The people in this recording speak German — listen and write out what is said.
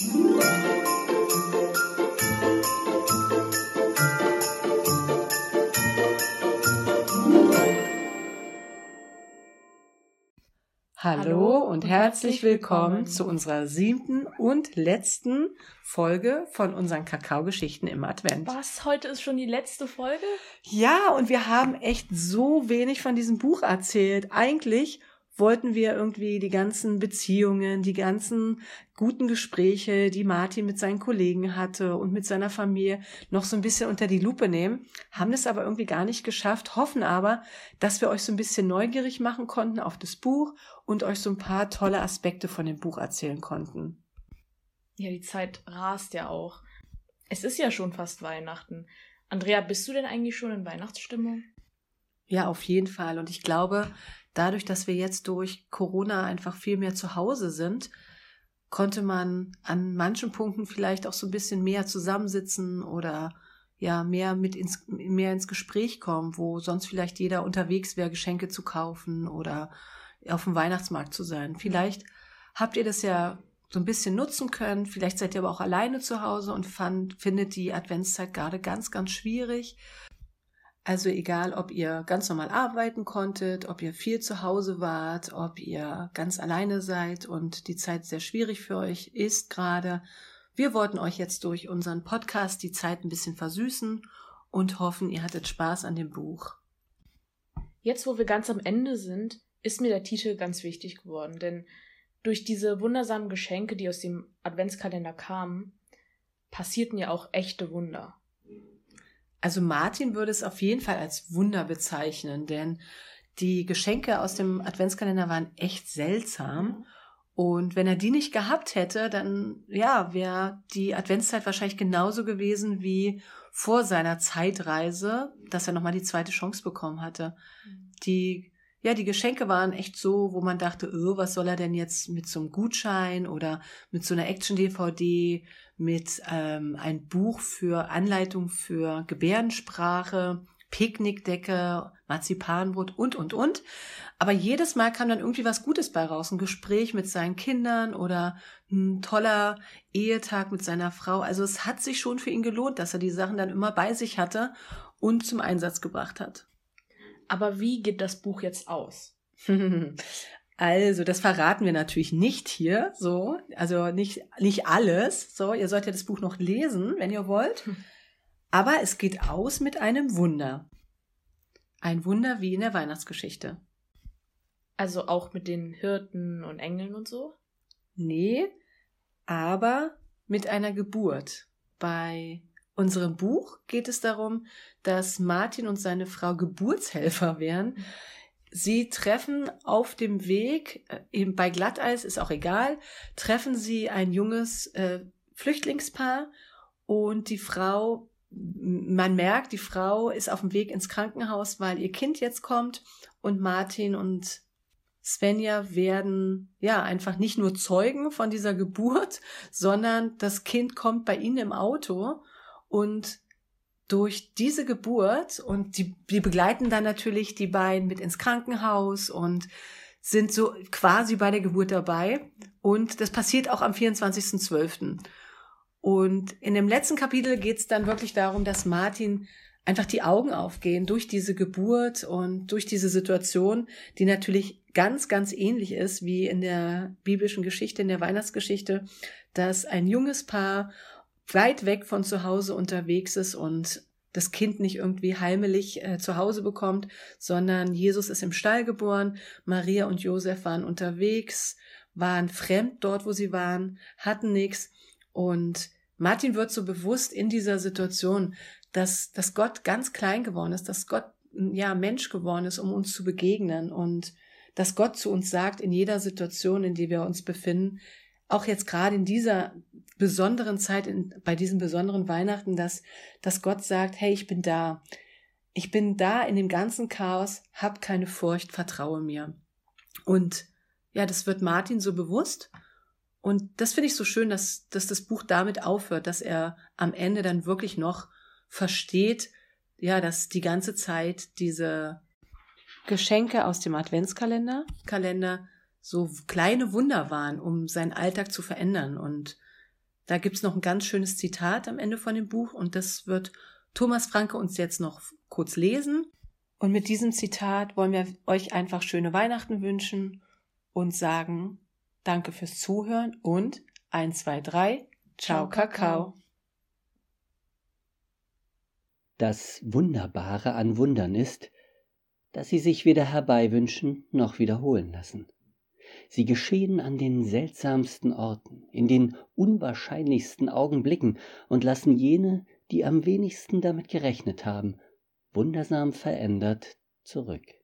Hallo und herzlich willkommen zu unserer siebten und letzten Folge von unseren Kakaogeschichten im Advent. Was? Heute ist schon die letzte Folge? Ja, und wir haben echt so wenig von diesem Buch erzählt. Eigentlich wollten wir irgendwie die ganzen Beziehungen, die ganzen guten Gespräche, die Martin mit seinen Kollegen hatte und mit seiner Familie noch so ein bisschen unter die Lupe nehmen, haben es aber irgendwie gar nicht geschafft, hoffen aber, dass wir euch so ein bisschen neugierig machen konnten auf das Buch und euch so ein paar tolle Aspekte von dem Buch erzählen konnten. Ja, die Zeit rast ja auch. Es ist ja schon fast Weihnachten. Andrea, bist du denn eigentlich schon in Weihnachtsstimmung? Ja, auf jeden Fall. Und ich glaube, dadurch, dass wir jetzt durch Corona einfach viel mehr zu Hause sind, konnte man an manchen Punkten vielleicht auch so ein bisschen mehr zusammensitzen oder ja mehr mit ins mehr ins Gespräch kommen, wo sonst vielleicht jeder unterwegs wäre, Geschenke zu kaufen oder auf dem Weihnachtsmarkt zu sein. Vielleicht habt ihr das ja so ein bisschen nutzen können. Vielleicht seid ihr aber auch alleine zu Hause und fand, findet die Adventszeit gerade ganz, ganz schwierig. Also egal, ob ihr ganz normal arbeiten konntet, ob ihr viel zu Hause wart, ob ihr ganz alleine seid und die Zeit sehr schwierig für euch ist gerade. Wir wollten euch jetzt durch unseren Podcast die Zeit ein bisschen versüßen und hoffen, ihr hattet Spaß an dem Buch. Jetzt, wo wir ganz am Ende sind, ist mir der Titel ganz wichtig geworden, denn durch diese wundersamen Geschenke, die aus dem Adventskalender kamen, passierten ja auch echte Wunder. Also Martin würde es auf jeden Fall als Wunder bezeichnen, denn die Geschenke aus dem Adventskalender waren echt seltsam. Und wenn er die nicht gehabt hätte, dann ja, wäre die Adventszeit wahrscheinlich genauso gewesen wie vor seiner Zeitreise, dass er nochmal die zweite Chance bekommen hatte. Mhm. Die ja, die Geschenke waren echt so, wo man dachte, oh, was soll er denn jetzt mit so einem Gutschein oder mit so einer Action-DVD, mit ähm, ein Buch für Anleitung für Gebärdensprache, Picknickdecke, Marzipanbrot und, und, und. Aber jedes Mal kam dann irgendwie was Gutes bei raus. Ein Gespräch mit seinen Kindern oder ein toller Ehetag mit seiner Frau. Also es hat sich schon für ihn gelohnt, dass er die Sachen dann immer bei sich hatte und zum Einsatz gebracht hat. Aber wie geht das Buch jetzt aus? Also, das verraten wir natürlich nicht hier, so. Also nicht, nicht alles. So, ihr sollt ja das Buch noch lesen, wenn ihr wollt. Aber es geht aus mit einem Wunder. Ein Wunder wie in der Weihnachtsgeschichte. Also auch mit den Hirten und Engeln und so? Nee, aber mit einer Geburt. Bei unserem Buch geht es darum, dass Martin und seine Frau Geburtshelfer wären. Sie treffen auf dem Weg, äh, eben bei Glatteis ist auch egal, treffen sie ein junges äh, Flüchtlingspaar und die Frau, man merkt, die Frau ist auf dem Weg ins Krankenhaus, weil ihr Kind jetzt kommt und Martin und Svenja werden ja einfach nicht nur Zeugen von dieser Geburt, sondern das Kind kommt bei ihnen im Auto und durch diese Geburt und die, die begleiten dann natürlich die beiden mit ins Krankenhaus und sind so quasi bei der Geburt dabei. Und das passiert auch am 24.12. Und in dem letzten Kapitel geht es dann wirklich darum, dass Martin einfach die Augen aufgehen durch diese Geburt und durch diese Situation, die natürlich ganz, ganz ähnlich ist wie in der biblischen Geschichte, in der Weihnachtsgeschichte, dass ein junges Paar weit weg von zu Hause unterwegs ist und das Kind nicht irgendwie heimelig äh, zu Hause bekommt, sondern Jesus ist im Stall geboren, Maria und Josef waren unterwegs, waren fremd dort, wo sie waren, hatten nichts. Und Martin wird so bewusst in dieser Situation, dass, dass Gott ganz klein geworden ist, dass Gott ja Mensch geworden ist, um uns zu begegnen und dass Gott zu uns sagt in jeder Situation, in der wir uns befinden, auch jetzt gerade in dieser besonderen Zeit, in, bei diesem besonderen Weihnachten, dass, dass Gott sagt, hey, ich bin da. Ich bin da in dem ganzen Chaos, hab keine Furcht, vertraue mir. Und ja, das wird Martin so bewusst. Und das finde ich so schön, dass, dass das Buch damit aufhört, dass er am Ende dann wirklich noch versteht, ja, dass die ganze Zeit diese Geschenke aus dem Adventskalender, Kalender so kleine Wunder waren, um seinen Alltag zu verändern. Und Da gibt's noch ein ganz schönes Zitat am Ende von dem Buch und das wird Thomas Franke uns jetzt noch kurz lesen. Und mit diesem Zitat wollen wir euch einfach schöne Weihnachten wünschen und sagen Danke fürs Zuhören und 1, 2, 3, ciao, Kakao. Das Wunderbare an Wundern ist, dass sie sich weder herbeiwünschen noch wiederholen lassen. Sie geschehen an den seltsamsten Orten, in den unwahrscheinlichsten Augenblicken und lassen jene, die am wenigsten damit gerechnet haben, wundersam verändert zurück.